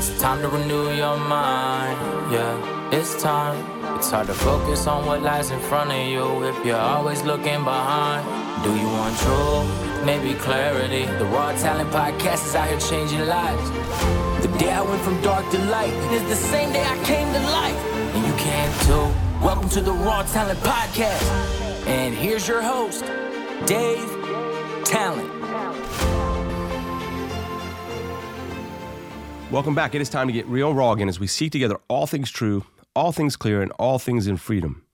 It's time to renew your mind, yeah, it's time. It's hard to focus on what lies in front of you if you're always looking behind. Do you want truth? Maybe clarity. The Raw Talent Podcast is out here changing lives. The day I went from dark to light is the same day I came to life. And you can too. Welcome to the Raw Talent Podcast. And here's your host, Dave Talent. Welcome back. It is time to get real raw again as we seek together all things true, all things clear, and all things in freedom.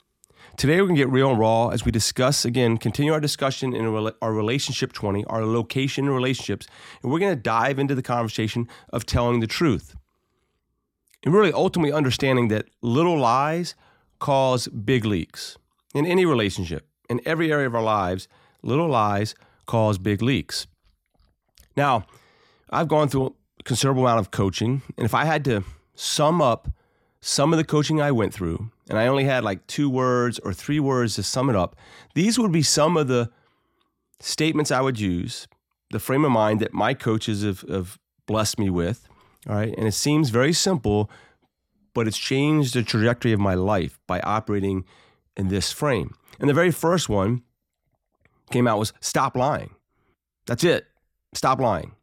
Today, we're going to get real and raw as we discuss again, continue our discussion in our relationship 20, our location relationships, and we're going to dive into the conversation of telling the truth. And really ultimately understanding that little lies cause big leaks in any relationship, in every area of our lives, little lies cause big leaks. Now, I've gone through considerable amount of coaching. And if I had to sum up some of the coaching I went through, and I only had like two words or three words to sum it up, these would be some of the statements I would use, the frame of mind that my coaches have, have blessed me with. All right. And it seems very simple, but it's changed the trajectory of my life by operating in this frame. And the very first one came out was stop lying. That's it. Stop lying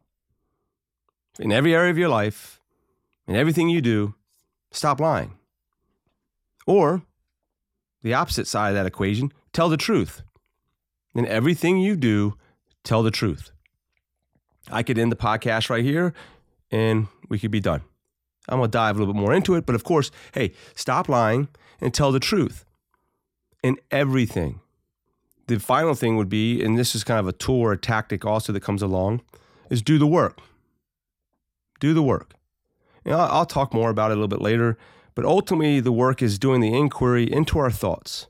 in every area of your life, in everything you do, stop lying. Or the opposite side of that equation, tell the truth. In everything you do, tell the truth. I could end the podcast right here and we could be done. I'm going to dive a little bit more into it, but of course, hey, stop lying and tell the truth in everything. The final thing would be, and this is kind of a tool or a tactic also that comes along, is do the work do the work. Know, I'll talk more about it a little bit later, but ultimately the work is doing the inquiry into our thoughts.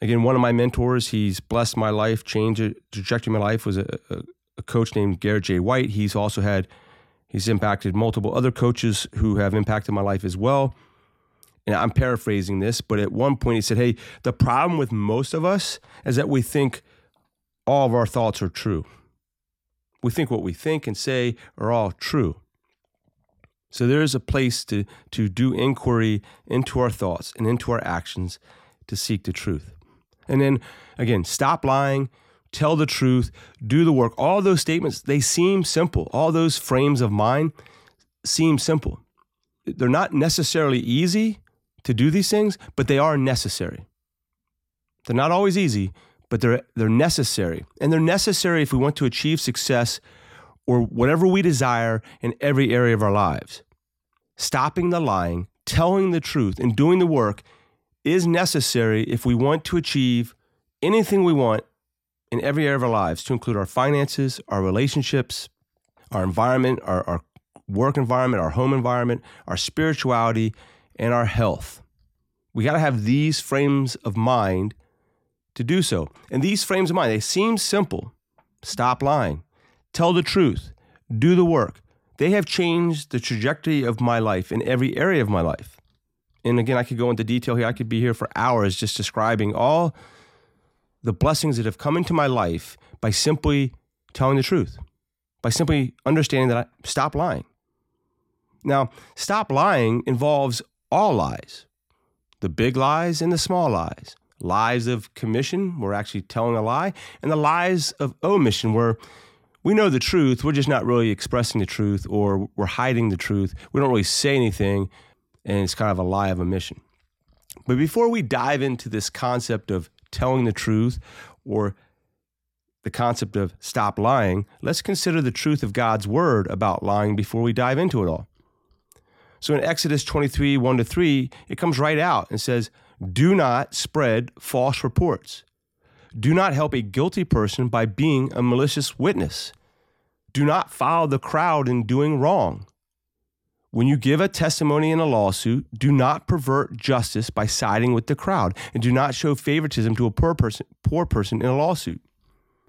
Again, one of my mentors, he's blessed my life, changed the trajectory my life, was a, a, a coach named Garrett J. White. He's also had, he's impacted multiple other coaches who have impacted my life as well. And I'm paraphrasing this, but at one point he said, Hey, the problem with most of us is that we think all of our thoughts are true. We think what we think and say are all true. So there is a place to, to do inquiry into our thoughts and into our actions to seek the truth. And then again, stop lying, tell the truth, do the work. All those statements, they seem simple. All those frames of mind seem simple. They're not necessarily easy to do these things, but they are necessary. They're not always easy, but they're, they're necessary. And they're necessary if we want to achieve success or whatever we desire in every area of our lives. Stopping the lying, telling the truth, and doing the work is necessary if we want to achieve anything we want in every area of our lives, to include our finances, our relationships, our environment, our, our work environment, our home environment, our spirituality, and our health. We got to have these frames of mind to do so. And these frames of mind, they seem simple. Stop lying, tell the truth, do the work. They have changed the trajectory of my life in every area of my life. And again, I could go into detail here. I could be here for hours just describing all the blessings that have come into my life by simply telling the truth, by simply understanding that I stop lying. Now, stop lying involves all lies the big lies and the small lies lies of commission, we're actually telling a lie, and the lies of omission, where we know the truth, we're just not really expressing the truth or we're hiding the truth. We don't really say anything, and it's kind of a lie of omission. But before we dive into this concept of telling the truth or the concept of stop lying, let's consider the truth of God's word about lying before we dive into it all. So in Exodus 23 1 to 3, it comes right out and says, do not spread false reports. Do not help a guilty person by being a malicious witness. Do not follow the crowd in doing wrong. When you give a testimony in a lawsuit, do not pervert justice by siding with the crowd, and do not show favoritism to a poor person, poor person in a lawsuit.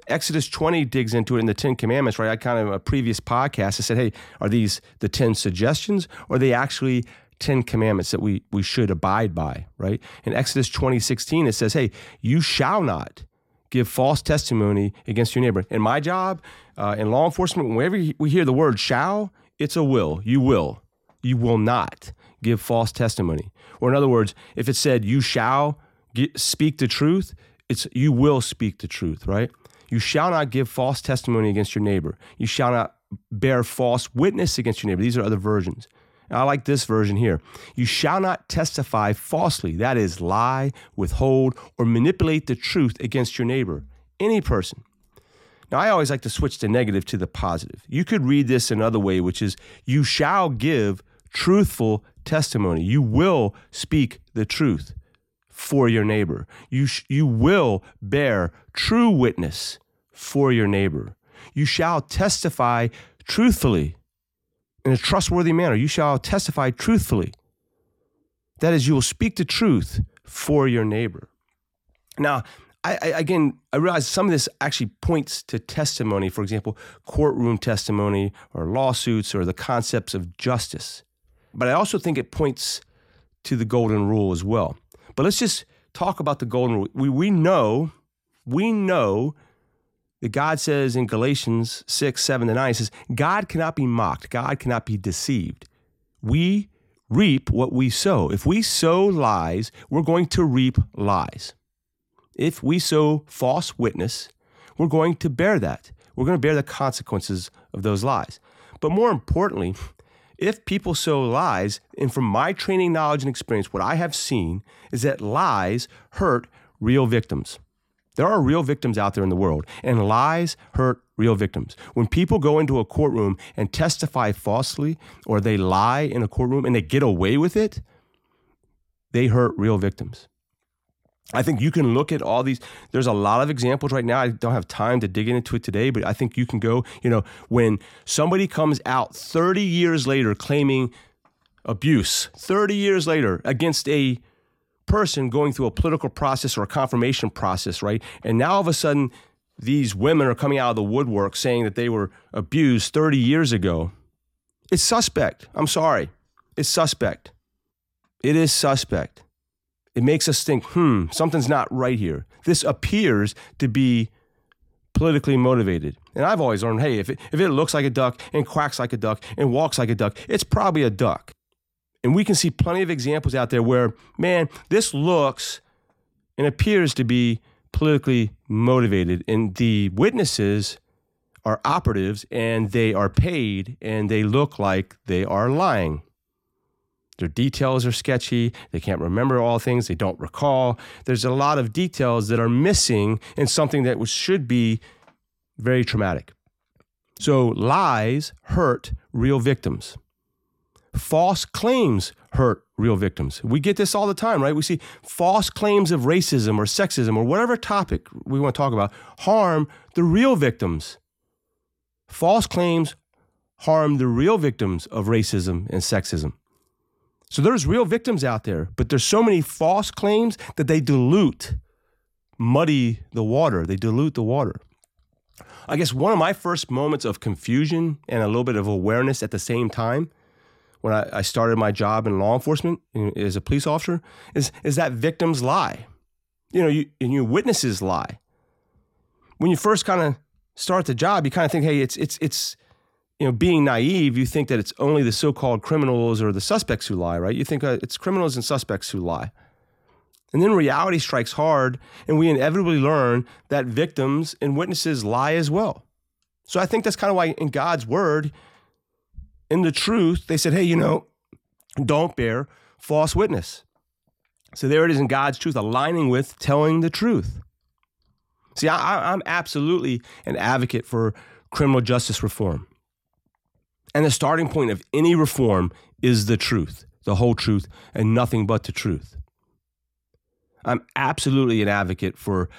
Exodus 20 digs into it in the 10 commandments, right? I kind of a previous podcast, I said, hey, are these the 10 suggestions or are they actually 10 commandments that we, we should abide by, right? In Exodus 20, 16, it says, hey, you shall not give false testimony against your neighbor. In my job, uh, in law enforcement, whenever we hear the word shall, it's a will. You will. you will not give false testimony. Or in other words, if it said you shall get, speak the truth, it's you will speak the truth, right? You shall not give false testimony against your neighbor. You shall not bear false witness against your neighbor. These are other versions. I like this version here. You shall not testify falsely, that is, lie, withhold, or manipulate the truth against your neighbor, any person. Now, I always like to switch the negative to the positive. You could read this another way, which is you shall give truthful testimony. You will speak the truth for your neighbor. You, sh- you will bear true witness for your neighbor. You shall testify truthfully in a trustworthy manner. You shall testify truthfully. That is, you will speak the truth for your neighbor. Now, I, I, again, I realize some of this actually points to testimony, for example, courtroom testimony or lawsuits or the concepts of justice. But I also think it points to the golden rule as well. But let's just talk about the golden rule. We, we know, we know that God says in Galatians 6, 7 to 9, says, God cannot be mocked, God cannot be deceived. We reap what we sow. If we sow lies, we're going to reap lies. If we sow false witness, we're going to bear that. We're going to bear the consequences of those lies. But more importantly, if people sow lies, and from my training, knowledge, and experience, what I have seen is that lies hurt real victims. There are real victims out there in the world, and lies hurt real victims. When people go into a courtroom and testify falsely, or they lie in a courtroom and they get away with it, they hurt real victims. I think you can look at all these. There's a lot of examples right now. I don't have time to dig into it today, but I think you can go, you know, when somebody comes out 30 years later claiming abuse, 30 years later against a person going through a political process or a confirmation process, right? And now all of a sudden, these women are coming out of the woodwork saying that they were abused 30 years ago. It's suspect. I'm sorry. It's suspect. It is suspect it makes us think, hmm, something's not right here. This appears to be politically motivated. And I've always learned, hey, if it, if it looks like a duck and quacks like a duck and walks like a duck, it's probably a duck. And we can see plenty of examples out there where, man, this looks and appears to be politically motivated. And the witnesses are operatives and they are paid and they look like they are lying. Their details are sketchy. They can't remember all things. They don't recall. There's a lot of details that are missing in something that should be very traumatic. So lies hurt real victims. False claims hurt real victims. We get this all the time, right? We see false claims of racism or sexism or whatever topic we want to talk about harm the real victims. False claims harm the real victims of racism and sexism. So there's real victims out there, but there's so many false claims that they dilute, muddy the water. They dilute the water. I guess one of my first moments of confusion and a little bit of awareness at the same time when I, I started my job in law enforcement as a police officer is, is that victims lie. You know, you, and you witnesses lie. When you first kind of start the job, you kind of think, hey, it's, it's, it's, you know, being naive, you think that it's only the so-called criminals or the suspects who lie, right? You think uh, it's criminals and suspects who lie. And then reality strikes hard, and we inevitably learn that victims and witnesses lie as well. So I think that's kind of why in God's word, in the truth, they said, hey, you know, don't bear false witness. So there it is in God's truth, aligning with telling the truth. See, I, I'm absolutely an advocate for criminal justice reform. And the starting point of any reform is the truth, the whole truth, and nothing but the truth. I'm absolutely an advocate for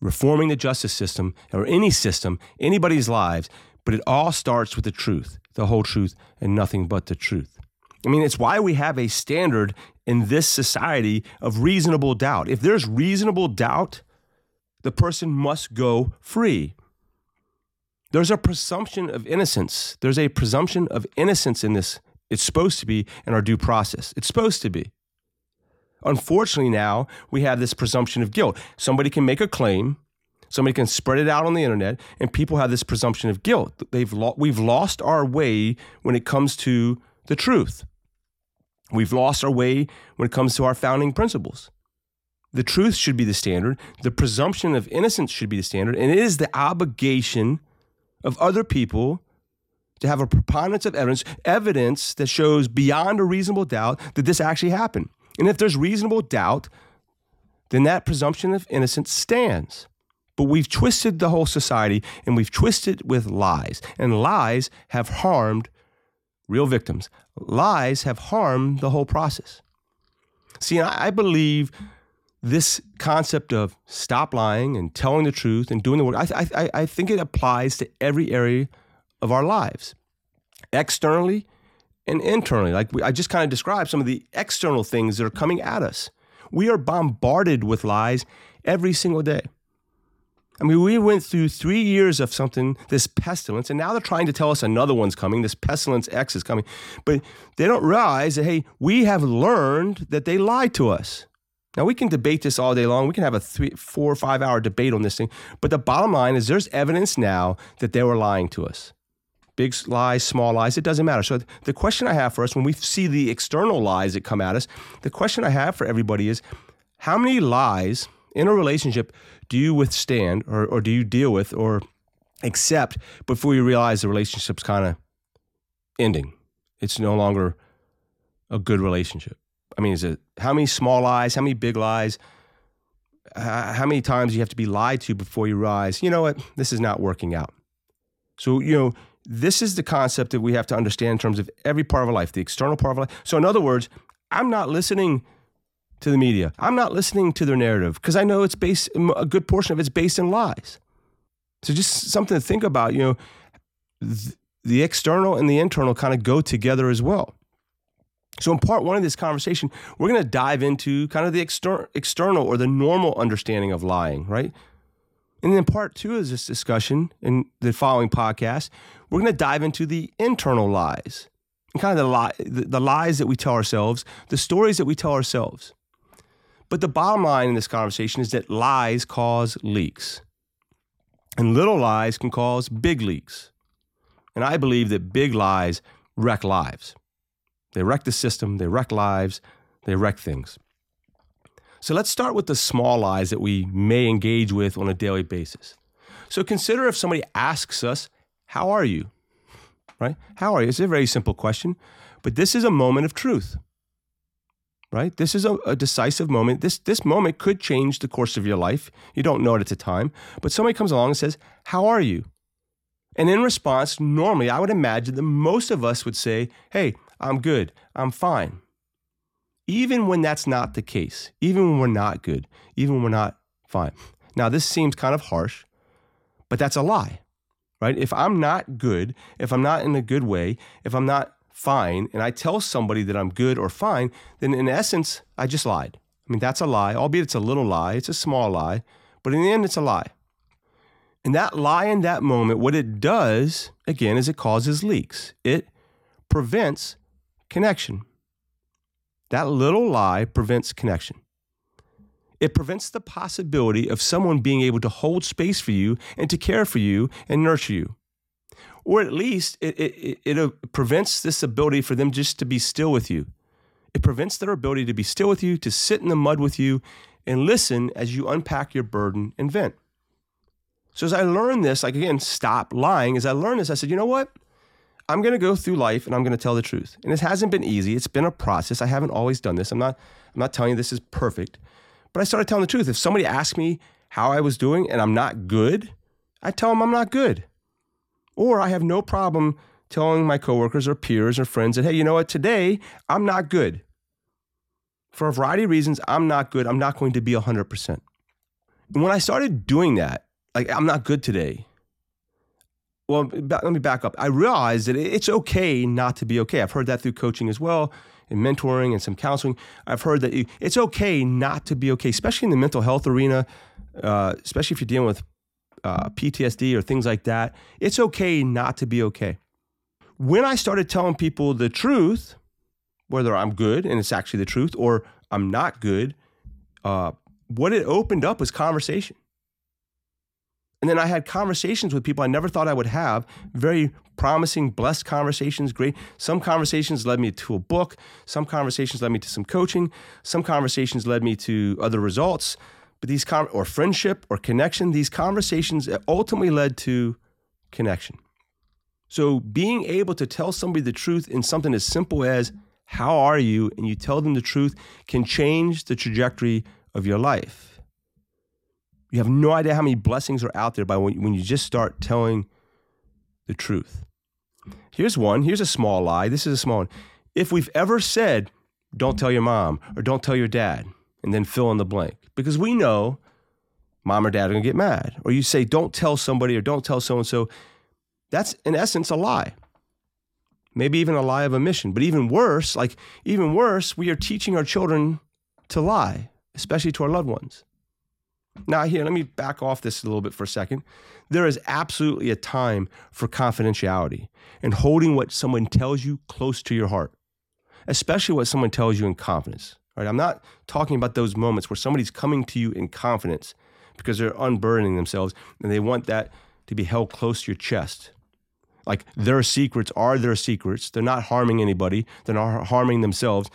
reforming the justice system or any system, anybody's lives, but it all starts with the truth, the whole truth, and nothing but the truth. I mean, it's why we have a standard in this society of reasonable doubt. If there's reasonable doubt, the person must go free. There's a presumption of innocence. There's a presumption of innocence in this. It's supposed to be in our due process. It's supposed to be. Unfortunately, now we have this presumption of guilt. Somebody can make a claim, somebody can spread it out on the internet, and people have this presumption of guilt. They've lo- we've lost our way when it comes to the truth. We've lost our way when it comes to our founding principles. The truth should be the standard. The presumption of innocence should be the standard. And it is the obligation of other people to have a preponderance of evidence, evidence that shows beyond a reasonable doubt that this actually happened. And if there's reasonable doubt, then that presumption of innocence stands. But we've twisted the whole society and we've twisted with lies. And lies have harmed real victims. Lies have harmed the whole process. See, I believe this concept of stop lying and telling the truth and doing the work, I, I, I think it applies to every area of our lives, externally and internally. Like we, I just kind of described some of the external things that are coming at us. We are bombarded with lies every single day. I mean, we went through three years of something, this pestilence, and now they're trying to tell us another one's coming. This pestilence X is coming. But they don't realize that, hey, we have learned that they lied to us. Now, we can debate this all day long. We can have a three, four or five hour debate on this thing. But the bottom line is there's evidence now that they were lying to us. Big lies, small lies, it doesn't matter. So, the question I have for us when we see the external lies that come at us, the question I have for everybody is how many lies in a relationship do you withstand or, or do you deal with or accept before you realize the relationship's kind of ending? It's no longer a good relationship. I mean, is it how many small lies, how many big lies, how many times you have to be lied to before you realize, you know what, this is not working out? So, you know, this is the concept that we have to understand in terms of every part of our life, the external part of our life. So, in other words, I'm not listening to the media. I'm not listening to their narrative because I know it's based, a good portion of it's based in lies. So, just something to think about, you know, th- the external and the internal kind of go together as well. So, in part one of this conversation, we're going to dive into kind of the exter- external or the normal understanding of lying, right? And then part two of this discussion in the following podcast, we're going to dive into the internal lies kind of the, lie, the, the lies that we tell ourselves, the stories that we tell ourselves. But the bottom line in this conversation is that lies cause leaks, and little lies can cause big leaks. And I believe that big lies wreck lives. They wreck the system, they wreck lives, they wreck things. So let's start with the small lies that we may engage with on a daily basis. So consider if somebody asks us, How are you? Right? How are you? It's a very simple question, but this is a moment of truth. Right? This is a, a, decisive moment. This, this moment could change the course of your life. You don't know it at the time, but somebody comes along and says, How are you? And in response, normally I would imagine that most of us would say, Hey, I'm good. I'm fine. Even when that's not the case, even when we're not good, even when we're not fine. Now, this seems kind of harsh, but that's a lie, right? If I'm not good, if I'm not in a good way, if I'm not fine, and I tell somebody that I'm good or fine, then in essence, I just lied. I mean, that's a lie, albeit it's a little lie, it's a small lie, but in the end, it's a lie. And that lie in that moment, what it does, again, is it causes leaks. It prevents connection. That little lie prevents connection. It prevents the possibility of someone being able to hold space for you and to care for you and nurture you. Or at least it, it, it, it uh, prevents this ability for them just to be still with you. It prevents their ability to be still with you, to sit in the mud with you, and listen as you unpack your burden and vent. So as I learned this, like again, stop lying. As I learned this, I said, you know what? I'm going to go through life and I'm going to tell the truth. And it hasn't been easy. It's been a process. I haven't always done this. I'm not I'm not telling you this is perfect. But I started telling the truth. If somebody asked me how I was doing and I'm not good, I tell them I'm not good. Or I have no problem telling my coworkers or peers or friends that hey, you know what? Today I'm not good. For a variety of reasons, I'm not good. I'm not going to be 100%. And when I started doing that, like I'm not good today well, let me back up. I realized that it's okay not to be okay. I've heard that through coaching as well, and mentoring and some counseling. I've heard that it's okay not to be okay, especially in the mental health arena, uh, especially if you're dealing with uh, PTSD or things like that. It's okay not to be okay. When I started telling people the truth, whether I'm good and it's actually the truth or I'm not good, uh, what it opened up was conversation. And then I had conversations with people I never thought I would have, very promising, blessed conversations, great. Some conversations led me to a book, some conversations led me to some coaching, some conversations led me to other results. But these con- or friendship or connection, these conversations ultimately led to connection. So being able to tell somebody the truth in something as simple as how are you and you tell them the truth can change the trajectory of your life. You have no idea how many blessings are out there by when, when you just start telling the truth. Here's one. Here's a small lie. This is a small one. If we've ever said, don't tell your mom or don't tell your dad, and then fill in the blank, because we know mom or dad are going to get mad. Or you say, don't tell somebody or don't tell so and so. That's in essence a lie. Maybe even a lie of omission. But even worse, like even worse, we are teaching our children to lie, especially to our loved ones. Now, here, let me back off this a little bit for a second. There is absolutely a time for confidentiality and holding what someone tells you close to your heart, especially what someone tells you in confidence. Right? I'm not talking about those moments where somebody's coming to you in confidence because they're unburdening themselves and they want that to be held close to your chest. Like their secrets are their secrets. They're not harming anybody, they're not harming themselves.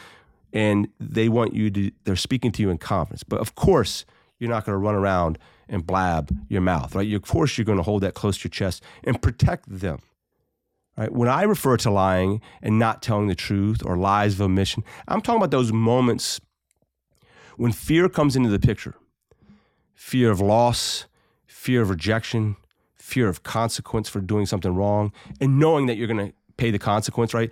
And they want you to, they're speaking to you in confidence. But of course, you're not going to run around and blab your mouth, right? Of course, you're going to hold that close to your chest and protect them. Right? When I refer to lying and not telling the truth or lies of omission, I'm talking about those moments when fear comes into the picture fear of loss, fear of rejection, fear of consequence for doing something wrong, and knowing that you're going to pay the consequence, right?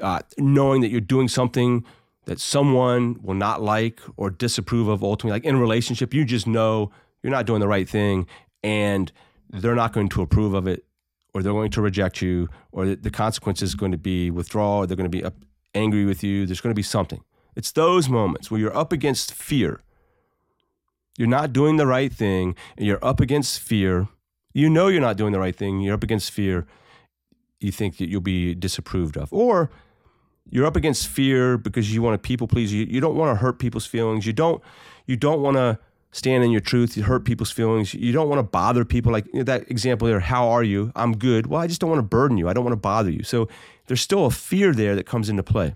Uh, knowing that you're doing something that someone will not like or disapprove of ultimately like in a relationship you just know you're not doing the right thing and they're not going to approve of it or they're going to reject you or the consequence is going to be withdrawal or they're going to be angry with you there's going to be something it's those moments where you're up against fear you're not doing the right thing and you're up against fear you know you're not doing the right thing you're up against fear you think that you'll be disapproved of or you're up against fear because you want to people please you. You don't want to hurt people's feelings. You don't you don't want to stand in your truth. You hurt people's feelings. You don't want to bother people. Like that example there, how are you? I'm good. Well, I just don't want to burden you. I don't want to bother you. So there's still a fear there that comes into play.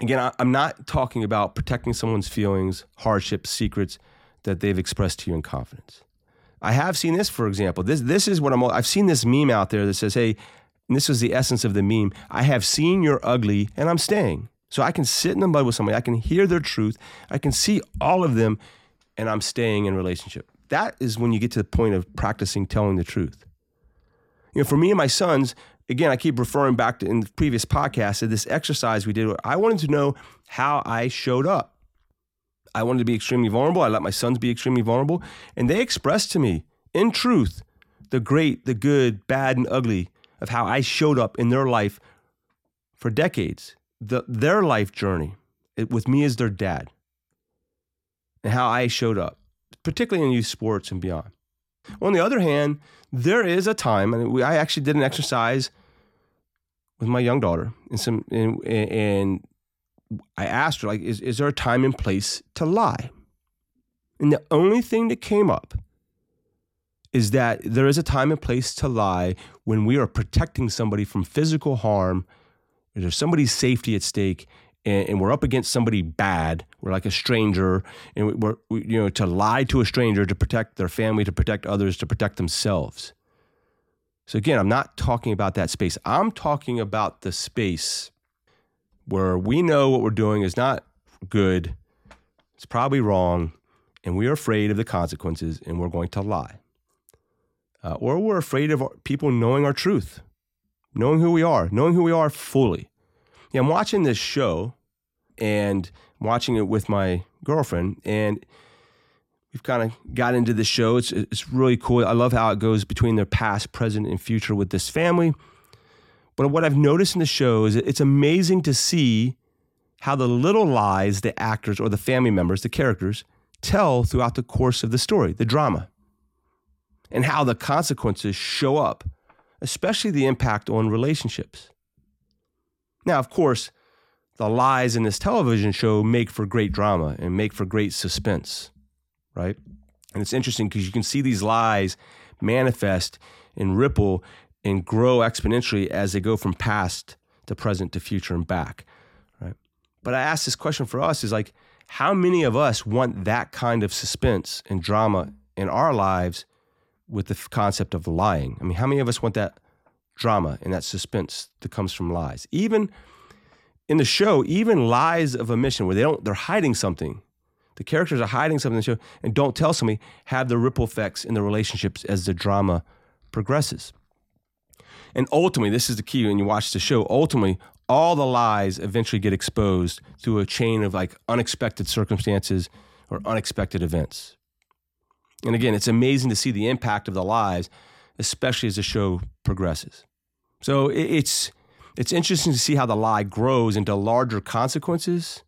Again, I, I'm not talking about protecting someone's feelings, hardships, secrets that they've expressed to you in confidence. I have seen this, for example. This this is what I'm. I've seen this meme out there that says, "Hey, this was the essence of the meme. I have seen your ugly and I'm staying. So I can sit in the mud with somebody, I can hear their truth, I can see all of them, and I'm staying in relationship. That is when you get to the point of practicing telling the truth. You know, for me and my sons, again, I keep referring back to in the previous podcast to this exercise we did. I wanted to know how I showed up. I wanted to be extremely vulnerable. I let my sons be extremely vulnerable. And they expressed to me, in truth, the great, the good, bad, and ugly of how I showed up in their life for decades, the, their life journey it, with me as their dad, and how I showed up, particularly in youth sports and beyond. On the other hand, there is a time, and I actually did an exercise with my young daughter, and some, and, and I asked her, like, is, is there a time and place to lie? And the only thing that came up is that there is a time and place to lie when we are protecting somebody from physical harm, there's somebody's safety at stake, and, and, we're up against somebody bad. We're like a stranger, and we're we, you know to lie to a stranger to protect their family, to protect others, to protect themselves. So again, I'm not talking about that space. I'm talking about the space where we know what we're doing is not good. It's probably wrong, and we are afraid of the consequences, and we're going to lie uh, or we're afraid of people knowing our truth, knowing who we are, knowing who we are fully. Yeah, I'm watching this show and watching it with my girlfriend, and we've kind of got into the show. It's it's really cool. I love how it goes between their past, present, and future with this family. But what I've noticed in the show is it's amazing to see how the little lies the actors or the family members, the characters, tell throughout the course of the story, the drama and how the consequences show up, especially the impact on relationships. Now, of course, the lies in this television show make for great drama and make for great suspense, right? And it's interesting because you can see these lies manifest and ripple and grow exponentially as they go from past to present to future and back. Right. But I ask this question for us is like, how many of us want that kind of suspense and drama in our lives with the concept of lying? I mean, how many of us want that drama and that suspense that comes from lies? Even in the show, even lies of omission where they don't they're hiding something. The characters are hiding something in the show and don't tell somebody have the ripple effects in the relationships as the drama progresses. And ultimately, this is the key when you watch the show, ultimately, all the lies eventually get exposed through a chain of like unexpected circumstances or unexpected events. And again, it's amazing to see the impact of the lies, especially as the show progresses. So it's it's interesting to see how the lie grows into larger consequences,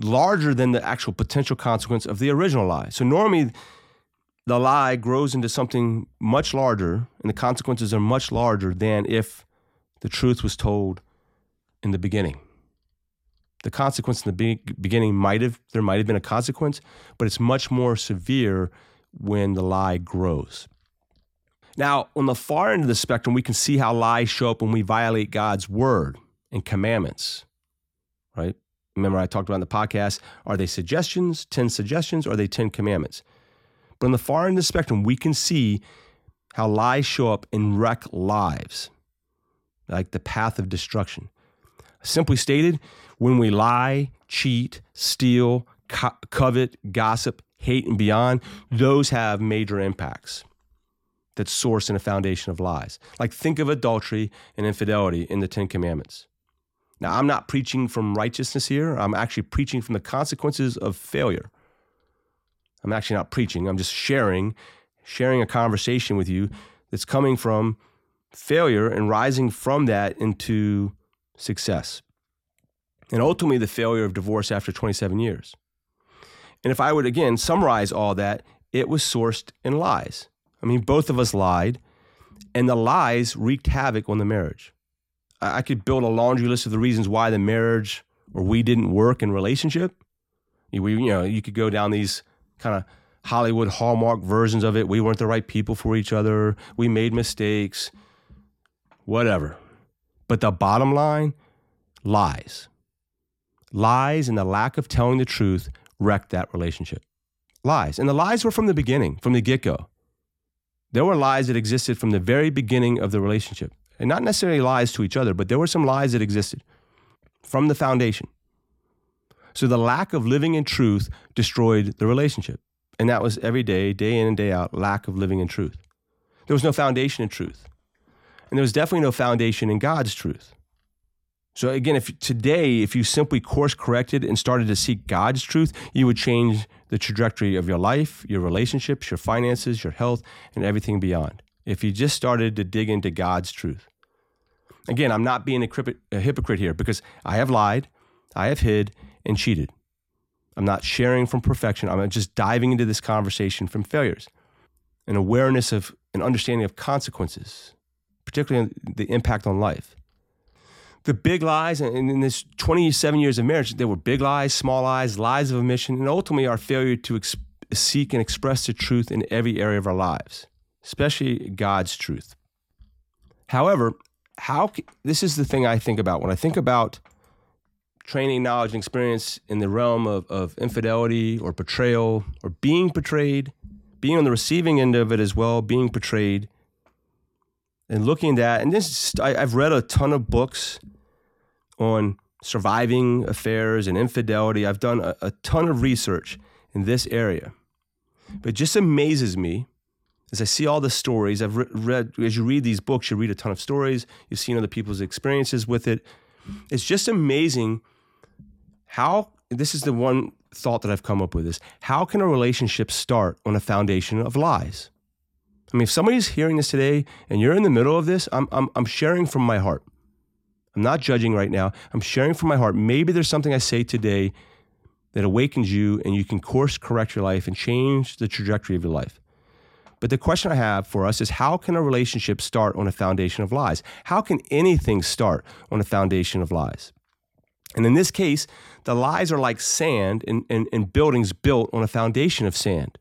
larger than the actual potential consequence of the original lie. So normally the lie grows into something much larger and the consequences are much larger than if the truth was told in the beginning. The consequence in the beginning might have there might have been a consequence, but it's much more severe when the lie grows. Now, on the far end of the spectrum, we can see how lies show up when we violate God's word and commandments, right? Remember, I talked about in the podcast are they suggestions, 10 suggestions, or are they 10 commandments? But on the far end of the spectrum, we can see how lies show up and wreck lives, like the path of destruction. Simply stated, when we lie, cheat, steal, co- covet, gossip, hate, and beyond, those have major impacts that source in a foundation of lies. Like think of adultery and infidelity in the Ten Commandments. Now, I'm not preaching from righteousness here. I'm actually preaching from the consequences of failure. I'm actually not preaching. I'm just sharing, sharing a conversation with you that's coming from failure and rising from that into success. And ultimately, the failure of divorce after 27 years. And if I would again summarize all that, it was sourced in lies. I mean, both of us lied, and the lies wreaked havoc on the marriage. I could build a laundry list of the reasons why the marriage or we didn't work in relationship. We, you know, you could go down these kind of Hollywood hallmark versions of it. We weren't the right people for each other. We made mistakes, whatever. But the bottom line lies. Lies and the lack of telling the truth wrecked that relationship. Lies. And the lies were from the beginning, from the get go. There were lies that existed from the very beginning of the relationship. And not necessarily lies to each other, but there were some lies that existed from the foundation. So the lack of living in truth destroyed the relationship. And that was every day, day in and day out, lack of living in truth. There was no foundation in truth. And there was definitely no foundation in God's truth. So again, if today, if you simply course corrected and started to seek God's truth, you would change the trajectory of your life, your relationships, your finances, your health, and everything beyond. If you just started to dig into God's truth. Again, I'm not being a hypocrite here because I have lied, I have hid, and cheated. I'm not sharing from perfection. I'm just diving into this conversation from failures. An awareness of an understanding of consequences, particularly the impact on life the big lies and in this 27 years of marriage there were big lies small lies lies of omission and ultimately our failure to ex- seek and express the truth in every area of our lives especially god's truth. However how this is the thing i think about. When i think about training knowledge and experience in the realm of, of infidelity or betrayal or being betrayed being on the receiving end of it as well being betrayed and looking at that and this I, i've read a ton of books on surviving affairs and infidelity. I've done a, a ton of research in this area. But it just amazes me as I see all the stories. I've re- read, as you read these books, you read a ton of stories, you've seen other people's experiences with it. It's just amazing how, this is the one thought that I've come up with is how can a relationship start on a foundation of lies? I mean, if somebody's hearing this today and you're in the middle of this, I'm, I'm, I'm sharing from my heart. I'm not judging right now. I'm sharing from my heart. Maybe there's something I say today that awakens you and you can course correct your life and change the trajectory of your life. But the question I have for us is how can a relationship start on a foundation of lies? How can anything start on a foundation of lies? And in this case, the lies are like sand and, and, and buildings built on a foundation of sand.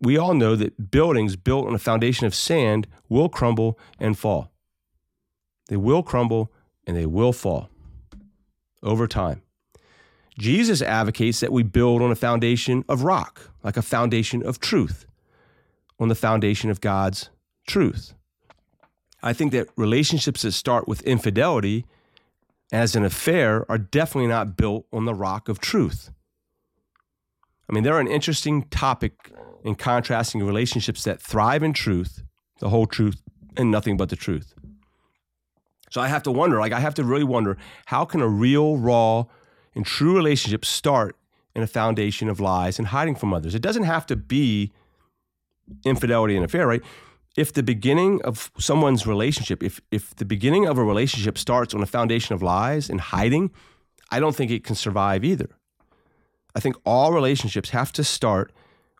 We all know that buildings built on a foundation of sand will crumble and fall. They will crumble and they will fall over time. Jesus advocates that we build on a foundation of rock, like a foundation of truth, on the foundation of God's truth. I think that relationships that start with infidelity as an affair are definitely not built on the rock of truth. I mean, they're an interesting topic in contrasting relationships that thrive in truth, the whole truth, and nothing but the truth. So I have to wonder, like, I have to really wonder how can a real, raw, and true relationship start in a foundation of lies and hiding from others? It doesn't have to be infidelity and affair, right? If the beginning of someone's relationship, if, if the beginning of a relationship starts on a foundation of lies and hiding, I don't think it can survive either. I think all relationships have to start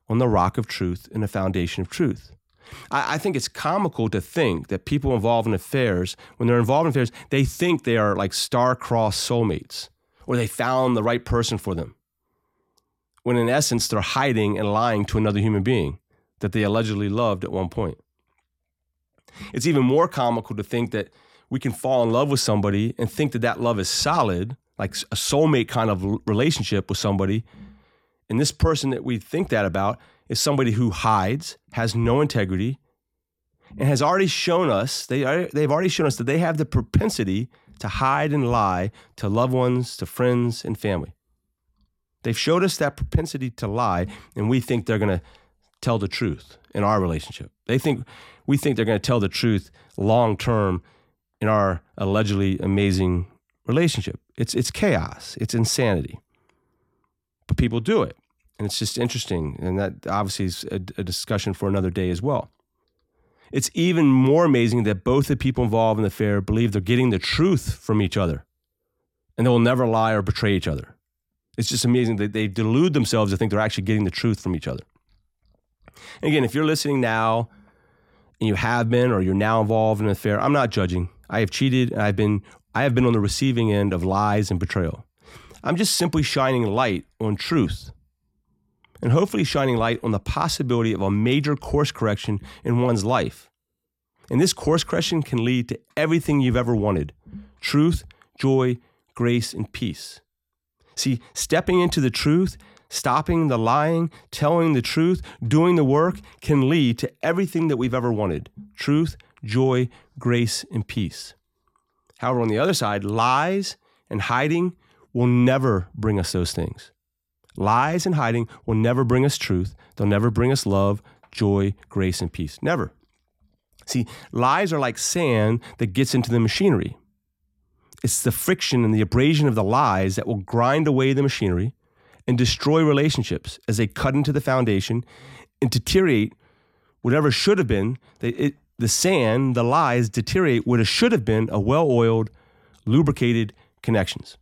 on the rock of truth and a foundation of truth. I, I, think it's comical to think that people involved in affairs, when they're involved in affairs, they think they are like star-crossed soulmates or they found the right person for them. When in essence, they're hiding and lying to another human being that they allegedly loved at one point. It's even more comical to think that we can fall in love with somebody and think that that love is solid, like a soulmate kind of relationship with somebody. And this person that we think that about is somebody who hides, has no integrity, and has already shown us, they are, they've already shown us that they have the propensity to hide and lie to loved ones, to friends, and family. They've showed us that propensity to lie, and we think they're going to tell the truth in our relationship. They think we think they're going to tell the truth long term in our allegedly amazing relationship. It's it's chaos. It's insanity. But people do it. And it's just interesting. And that obviously is a, a discussion for another day as well. It's even more amazing that both the people involved in the affair believe they're getting the truth from each other and they will never lie or betray each other. It's just amazing that they delude themselves to think they're actually getting the truth from each other. And again, if you're listening now and you have been or you're now involved in an affair, I'm not judging. I have cheated and I've been I have been on the receiving end of lies and betrayal. I'm just simply shining light on truth and hopefully shining light on the possibility of a major course correction in one's life. And this course correction can lead to everything you've ever wanted truth, joy, grace, and peace. See, stepping into the truth, stopping the lying, telling the truth, doing the work can lead to everything that we've ever wanted truth, joy, grace, and peace. However, on the other side, lies and hiding will never bring us those things. Lies and hiding will never bring us truth. They'll never bring us love, joy, grace, and peace. Never. See, lies are like sand that gets into the machinery. It's the friction and the abrasion of the lies that will grind away the machinery and destroy relationships as they cut into the foundation and deteriorate whatever should have been. it, the sand, the lies deteriorate what should have been a well oiled, lubricated connections.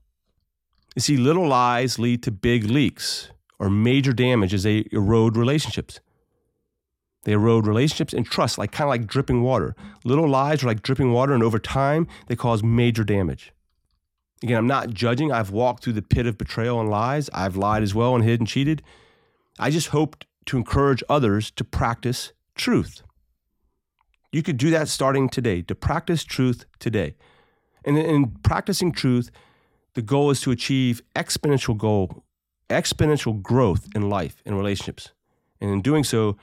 You see, little lies lead to big leaks or major damage as they erode relationships. They erode relationships and trust, like kind of like dripping water. Little lies are like dripping water, and over time, they cause major damage. Again, I'm not judging. I've walked through the pit of betrayal and lies. I've lied as well and hid and cheated. I just hope to encourage others to practice truth. You could do that starting today, to practice truth today. And in practicing truth, the goal is to achieve exponential goal, exponential growth in life and relationships. And in doing so,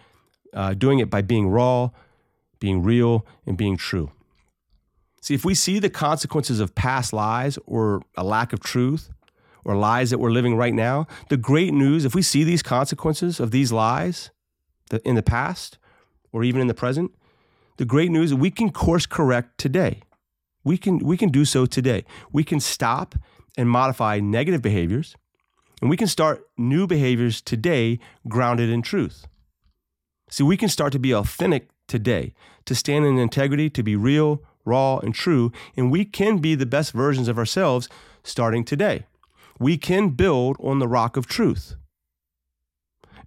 uh, doing it by being raw, being real, and being true. See, if we see the consequences of past lies or a lack of truth or lies that we're living right now, the great news, if we see these consequences of these lies in the past or even in the present, the great news is we can course correct today. We can, we can do so today. We can stop and modify negative behaviors, and we can start new behaviors today grounded in truth. See, we can start to be authentic today, to stand in integrity, to be real, raw, and true, and we can be the best versions of ourselves starting today. We can build on the rock of truth.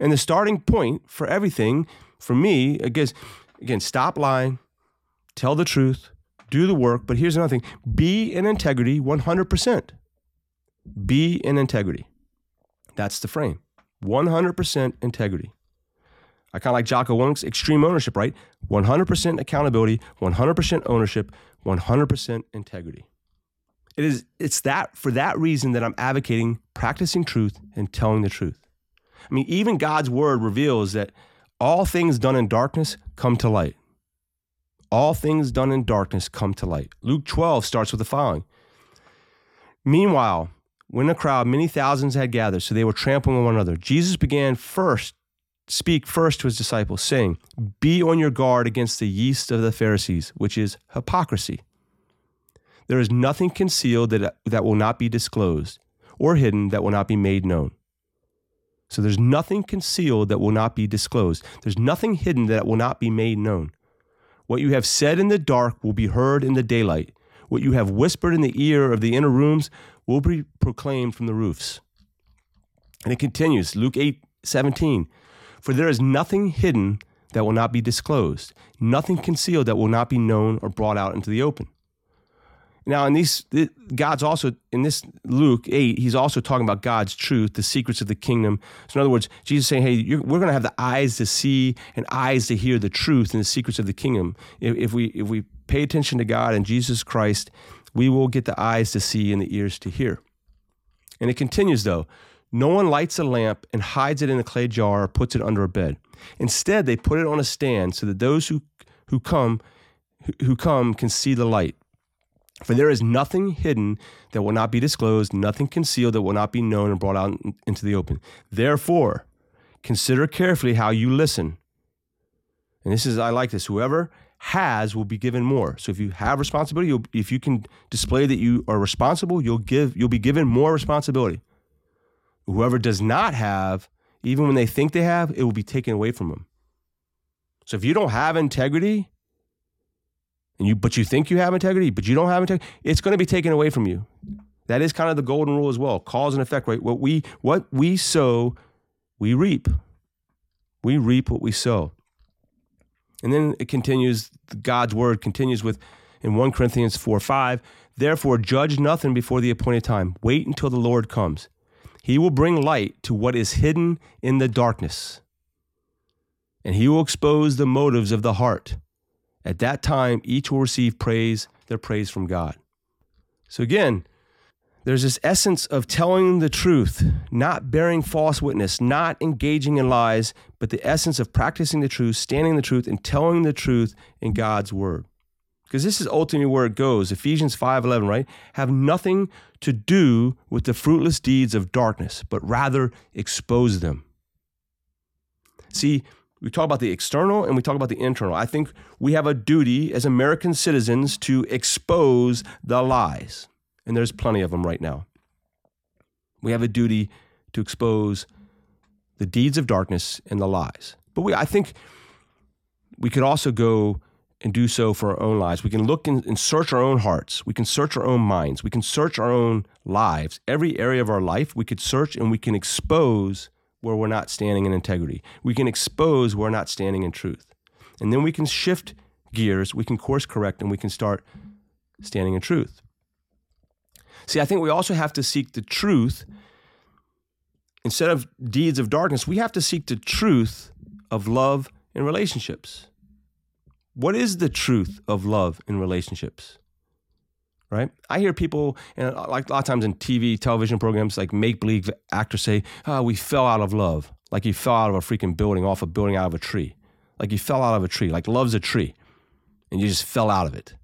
And the starting point for everything, for me, again, again, stop lying, tell the truth, do the work. But here's another thing be in integrity 100%. Be in integrity. That's the frame 100% integrity. I kind of like Jocko Willink's extreme ownership, right? 100% accountability, 100% ownership, 100% integrity. It is it's that for that reason that I'm advocating practicing truth and telling the truth. I mean, even God's word reveals that all things done in darkness come to light. All things done in darkness come to light. Luke 12 starts with the following. Meanwhile, when a crowd, many thousands had gathered, so they were trampling on one another. Jesus began first, speak first to his disciples, saying, Be on your guard against the yeast of the Pharisees, which is hypocrisy. There is nothing concealed that, that will not be disclosed, or hidden that will not be made known. So there's nothing concealed that will not be disclosed. There's nothing hidden that will not be made known. What you have said in the dark will be heard in the daylight. What you have whispered in the ear of the inner rooms will be proclaimed from the roofs. And it continues, Luke 8 17. For there is nothing hidden that will not be disclosed, nothing concealed that will not be known or brought out into the open. Now, in these, God's also, in this Luke 8, he's also talking about God's truth, the secrets of the kingdom. So, in other words, Jesus saying, hey, we're going to have the eyes to see and eyes to hear the truth and the secrets of the kingdom. If, if, we, if we pay attention to God and Jesus Christ, we will get the eyes to see and the ears to hear. And it continues, though. No one lights a lamp and hides it in a clay jar or puts it under a bed. Instead, they put it on a stand so that those who, who come who come can see the light. For there is nothing hidden that will not be disclosed, nothing concealed that will not be known and brought out into the open. Therefore, consider carefully how you listen. And this is, I like this. Whoever has will be given more. So if you have responsibility, if you can display that you are responsible, you'll give, you'll be given more responsibility. Whoever does not have, even when they think they have, it will be taken away from them. So if you don't have integrity, and you but you think you have integrity, but you don't have integrity, it's going to be taken away from you. That is kind of the golden rule as well. Cause and effect, right? What we what we sow, we reap. We reap what we sow. And then it continues, God's word continues with in 1 Corinthians 4 5, therefore judge nothing before the appointed time. Wait until the Lord comes. He will bring light to what is hidden in the darkness, and he will expose the motives of the heart. At that time, each will receive praise, their praise from God. So again, there's this essence of telling the truth, not bearing false witness, not engaging in lies, but the essence of practicing the truth, standing the truth, and telling the truth in God's word. Because this is ultimately where it goes. Ephesians 5:11, right? Have nothing to do with the fruitless deeds of darkness, but rather expose them. See, we talk about the external and we talk about the internal. I think we have a duty as American citizens to expose the lies, and there's plenty of them right now. We have a duty to expose the deeds of darkness and the lies. But we, I think we could also go and do so for our own lives. We can look and, and search our own hearts. We can search our own minds. We can search our own lives. Every area of our life, we could search and we can expose where we're not standing in integrity. We can expose where we're not standing in truth. And then we can shift gears, we can course correct, and we can start standing in truth. See, I think we also have to seek the truth. Instead of deeds of darkness, we have to seek the truth of love in relationships. What is the truth of love in relationships? right? I hear people, and like a lot of times in TV, television programs, like make believe actors say, "Oh, we fell out of love," like you fell out of a freaking building, off a building, out of a tree, like you fell out of a tree, like love's a tree, and you just fell out of it.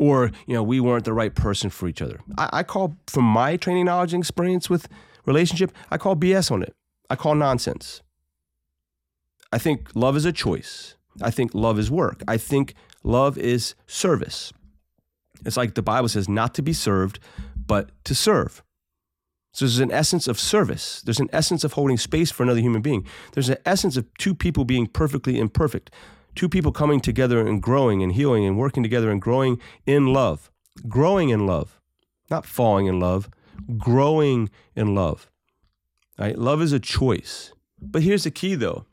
Or you know, we weren't the right person for each other. I, I call, from my training, knowledge, and experience with relationship, I call BS on it. I call nonsense. I think love is a choice. I think love is work. I think love is service. It's like the Bible says, not to be served, but to serve. So there's an essence of service. There's an essence of holding space for another human being. There's an essence of two people being perfectly imperfect, two people coming together and growing and healing and working together and growing in love, growing in love, not falling in love, growing in love. Right? Love is a choice. But here's the key though.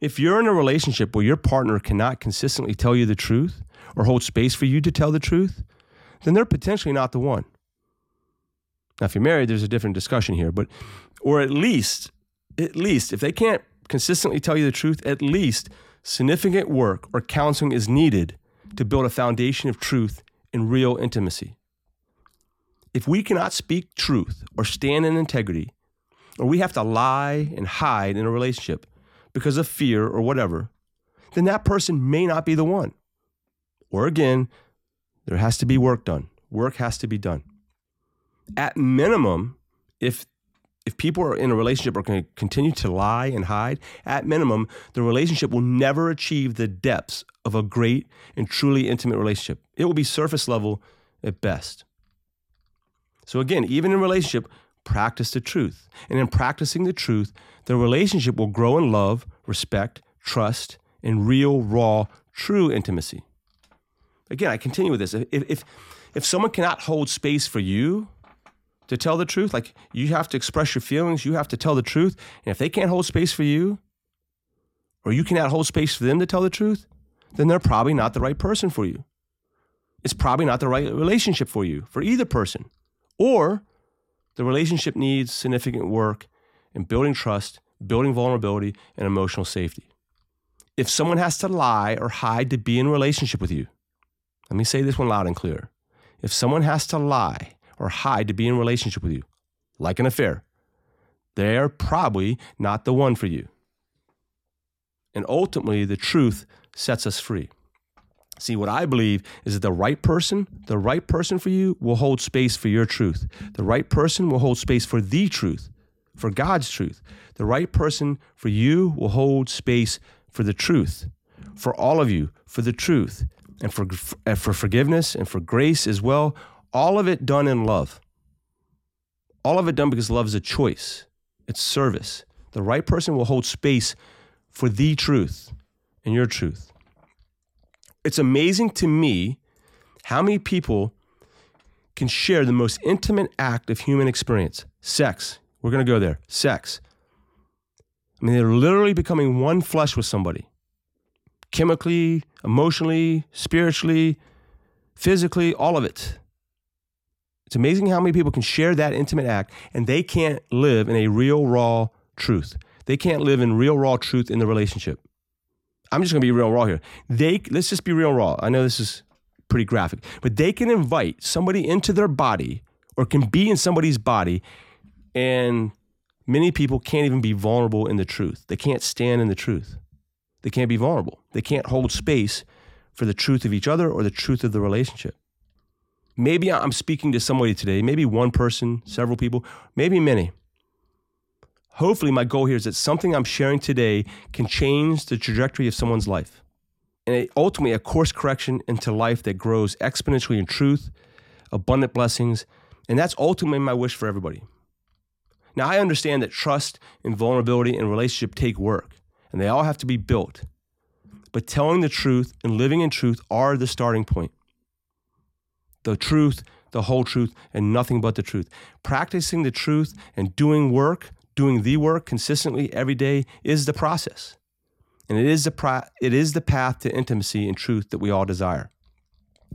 If you're in a relationship where your partner cannot consistently tell you the truth, or hold space for you to tell the truth, then they're potentially not the one. Now, if you're married, there's a different discussion here, but or at least, at least if they can't consistently tell you the truth, at least significant work or counseling is needed to build a foundation of truth and real intimacy. If we cannot speak truth or stand in integrity, or we have to lie and hide in a relationship because of fear or whatever, then that person may not be the one. Or again, there has to be work done. Work has to be done. At minimum, if if people are in a relationship are going to continue to lie and hide, at minimum, the relationship will never achieve the depths of a great and truly intimate relationship. It will be surface level at best. So again, even in relationship, practice the truth. And in practicing the truth, the relationship will grow in love, respect, trust, and real, raw, true intimacy. Again, I continue with this. If, if, if someone cannot hold space for you to tell the truth, like you have to express your feelings, you have to tell the truth. And if they can't hold space for you, or you cannot hold space for them to tell the truth, then they're probably not the right person for you. It's probably not the right relationship for you, for either person. Or the relationship needs significant work in building trust, building vulnerability, and emotional safety. If someone has to lie or hide to be in relationship with you, let me say this one loud and clear. If someone has to lie or hide to be in relationship with you, like an affair, they're probably not the one for you. And ultimately, the truth sets us free. See, what I believe is that the right person, the right person for you will hold space for your truth. The right person will hold space for the truth, for God's truth. The right person for you will hold space for the truth, for all of you, for the truth and for, for forgiveness and for grace as well. All of it done in love. All of it done because love is a choice, it's service. The right person will hold space for the truth and your truth. It's amazing to me how many people can share the most intimate act of human experience sex. We're going to go there. Sex. I mean, they're literally becoming one flesh with somebody chemically, emotionally, spiritually, physically, all of it. It's amazing how many people can share that intimate act and they can't live in a real, raw truth. They can't live in real, raw truth in the relationship. I'm just gonna be real raw here. They let's just be real raw. I know this is pretty graphic, but they can invite somebody into their body or can be in somebody's body, and many people can't even be vulnerable in the truth. They can't stand in the truth. They can't be vulnerable. They can't hold space for the truth of each other or the truth of the relationship. Maybe I'm speaking to somebody today, maybe one person, several people, maybe many. Hopefully, my goal here is that something I'm sharing today can change the trajectory of someone's life and ultimately a course correction into life that grows exponentially in truth, abundant blessings, and that's ultimately my wish for everybody. Now, I understand that trust and vulnerability and relationship take work and they all have to be built. But telling the truth and living in truth are the starting point. The truth, the whole truth, and nothing but the truth. Practicing the truth and doing work, doing the work consistently every day is the process. And it is the, pro- it is the path to intimacy and truth that we all desire.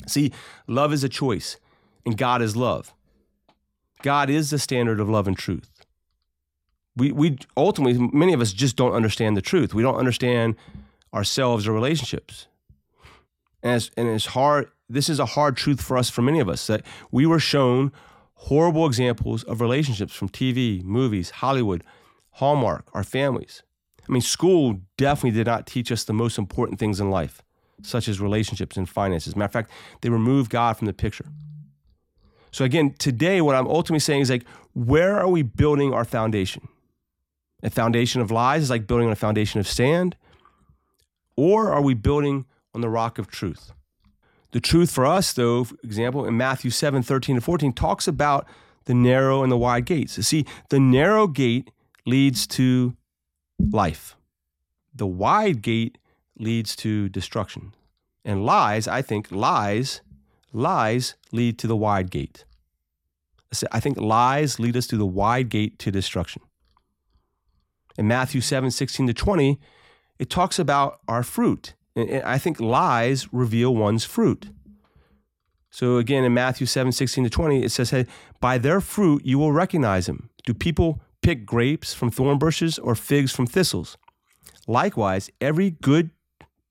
See, love is a choice, and God is love. God is the standard of love and truth we, we ultimately, many of us just don't understand the truth. We don't understand ourselves or relationships. And it's, and it's hard, this is a hard truth for us, for many of us, that we were shown horrible examples of relationships from TV, movies, Hollywood, Hallmark, our families. I mean, school definitely did not teach us the most important things in life, such as relationships and finances. Matter of fact, they removed God from the picture. So again, today, what I'm ultimately saying is like, where are we building our foundation? A foundation of lies is like building on a foundation of sand? Or are we building on the rock of truth? The truth for us, though, for example, in Matthew 7 13 to 14, talks about the narrow and the wide gates. You See, the narrow gate leads to life, the wide gate leads to destruction. And lies, I think, lies, lies lead to the wide gate. I think lies lead us to the wide gate to destruction. In Matthew 7 16 to 20, it talks about our fruit. I think lies reveal one's fruit. So again, in Matthew 7 16 to 20, it says, Hey, by their fruit you will recognize them. Do people pick grapes from thorn bushes or figs from thistles? Likewise, every good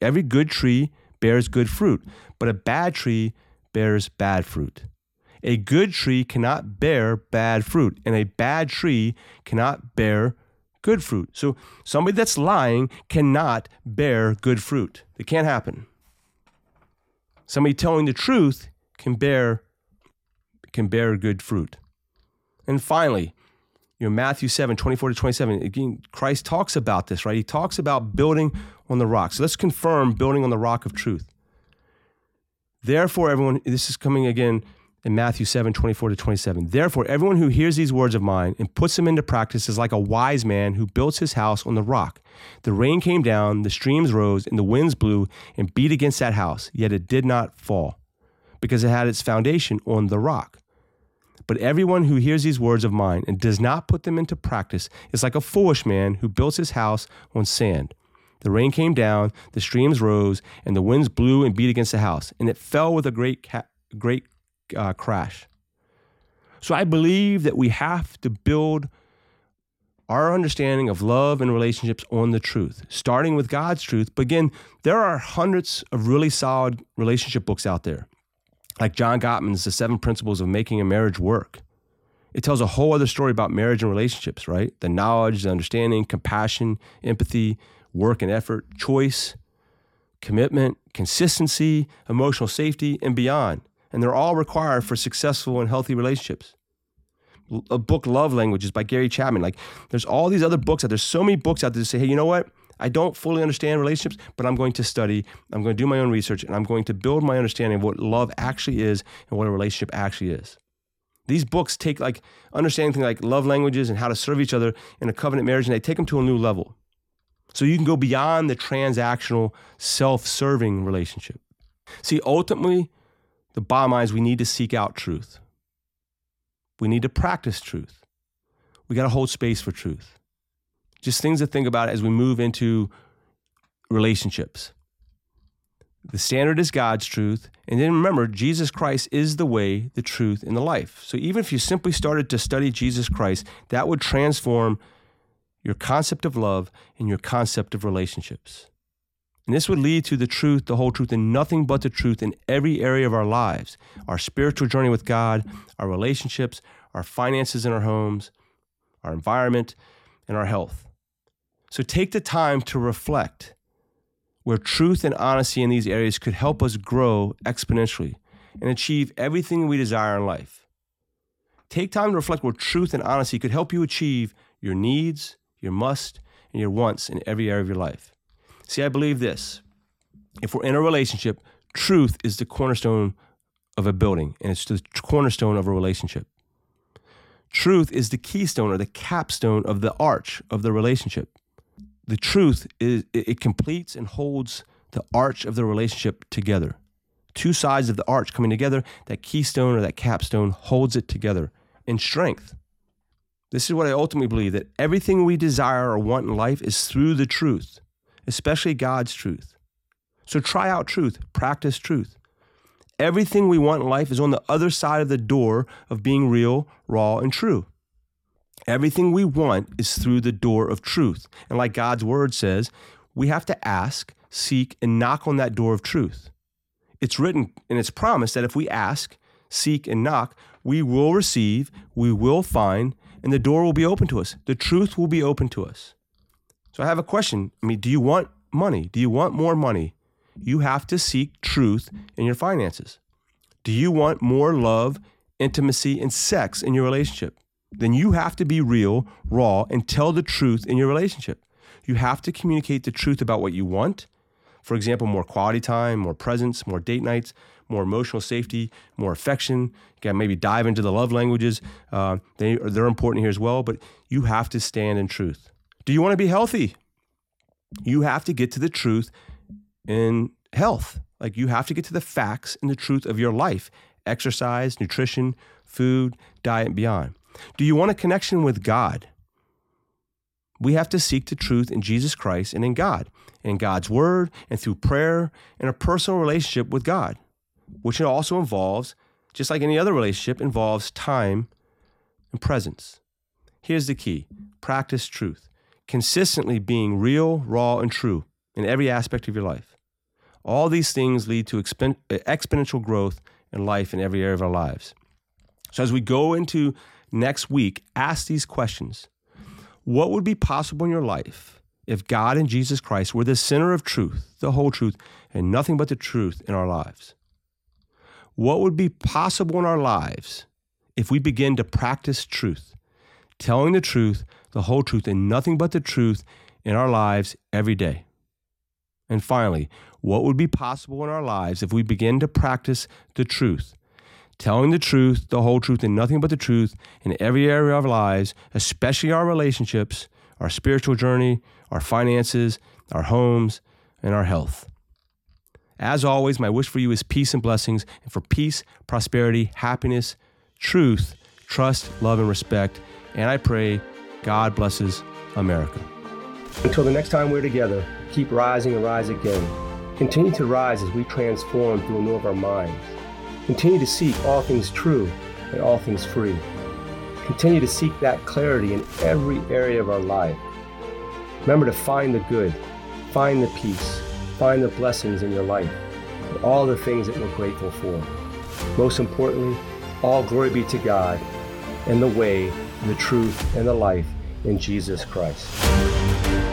every good tree bears good fruit, but a bad tree bears bad fruit. A good tree cannot bear bad fruit, and a bad tree cannot bear good fruit. So somebody that's lying cannot bear good fruit. It can't happen. Somebody telling the truth can bear can bear good fruit. And finally, you know, Matthew 7, 24 to 27, again, Christ talks about this, right? He talks about building on the rock. So let's confirm building on the rock of truth. Therefore, everyone, this is coming again in Matthew 7, 24 to 27. Therefore, everyone who hears these words of mine and puts them into practice is like a wise man who built his house on the rock. The rain came down, the streams rose, and the winds blew and beat against that house, yet it did not fall, because it had its foundation on the rock. But everyone who hears these words of mine and does not put them into practice is like a foolish man who builds his house on sand. The rain came down, the streams rose, and the winds blew and beat against the house, and it fell with a great, ca- great uh, crash. So I believe that we have to build our understanding of love and relationships on the truth, starting with God's truth. But again, there are hundreds of really solid relationship books out there, like John Gottman's The Seven Principles of Making a Marriage Work. It tells a whole other story about marriage and relationships, right? The knowledge, the understanding, compassion, empathy, work and effort, choice, commitment, consistency, emotional safety, and beyond and they're all required for successful and healthy relationships. A book, Love Languages by Gary Chapman. Like, there's all these other books out There's so many books out there that say, hey, you know what? I don't fully understand relationships, but I'm going to study, I'm going to do my own research, and I'm going to build my understanding of what love actually is and what a relationship actually is. These books take like understanding things like love languages and how to serve each other in a covenant marriage, and they take them to a new level. So you can go beyond the transactional, self serving relationship. See, ultimately, the bottom line is we need to seek out truth. We need to practice truth. We got to hold space for truth. Just things to think about as we move into relationships. The standard is God's truth. And then remember, Jesus Christ is the way, the truth, and the life. So even if you simply started to study Jesus Christ, that would transform your concept of love and your concept of relationships. And this would lead to the truth, the whole truth, and nothing but the truth in every area of our lives our spiritual journey with God, our relationships, our finances in our homes, our environment, and our health. So take the time to reflect where truth and honesty in these areas could help us grow exponentially and achieve everything we desire in life. Take time to reflect where truth and honesty could help you achieve your needs, your must, and your wants in every area of your life. See, I believe this. If we're in a relationship, truth is the cornerstone of a building, and it's the cornerstone of a relationship. Truth is the keystone or the capstone of the arch of the relationship. The truth is it completes and holds the arch of the relationship together. Two sides of the arch coming together, that keystone or that capstone holds it together in strength. This is what I ultimately believe that everything we desire or want in life is through the truth especially God's truth. So try out truth, practice truth. Everything we want in life is on the other side of the door of being real, raw, and true. Everything we want is through the door of truth. And like God's word says, we have to ask, seek, and knock on that door of truth. It's written and it's promised that if we ask, seek, and knock, we will receive, we will find, and the door will be open to us. The truth will be open to us. So I have a question. I mean, do you want money? Do you want more money? You have to seek truth in your finances. Do you want more love, intimacy, and sex in your relationship? Then you have to be real, raw, and tell the truth in your relationship. You have to communicate the truth about what you want. For example, more quality time, more presence, more date nights, more emotional safety, more affection. You can maybe dive into the love languages. Uh, they, they're important here as well, but you have to stand in truth. Do you want to be healthy? You have to get to the truth in health. Like you have to get to the facts and the truth of your life exercise, nutrition, food, diet, and beyond. Do you want a connection with God? We have to seek the truth in Jesus Christ and in God, in God's Word, and through prayer and a personal relationship with God, which also involves, just like any other relationship, involves time and presence. Here's the key practice truth. Consistently being real, raw, and true in every aspect of your life. All these things lead to expen- exponential growth in life in every area of our lives. So, as we go into next week, ask these questions What would be possible in your life if God and Jesus Christ were the center of truth, the whole truth, and nothing but the truth in our lives? What would be possible in our lives if we begin to practice truth, telling the truth, the whole truth, and nothing but the truth in our lives every day? And finally, what would be possible in our lives if we begin to practice the truth, telling the truth, the whole truth, and nothing but the truth in every area of our lives, especially our relationships, our spiritual journey, our finances, our homes, and our health. As always, my wish for you is peace and blessings, and for peace, prosperity, happiness, truth, trust, love, and respect. And I pray God blesses America. Until the next time we're together, keep rising and rise again. Continue to rise as we transform through new of our minds. Continue to seek all things true and all things free. Continue to seek that clarity in every area of our life. Remember to find the good, find the peace, find the blessings in your life, and all the things that we're grateful for. Most importantly, all glory be to God and the way, the truth, and the life in Jesus Christ.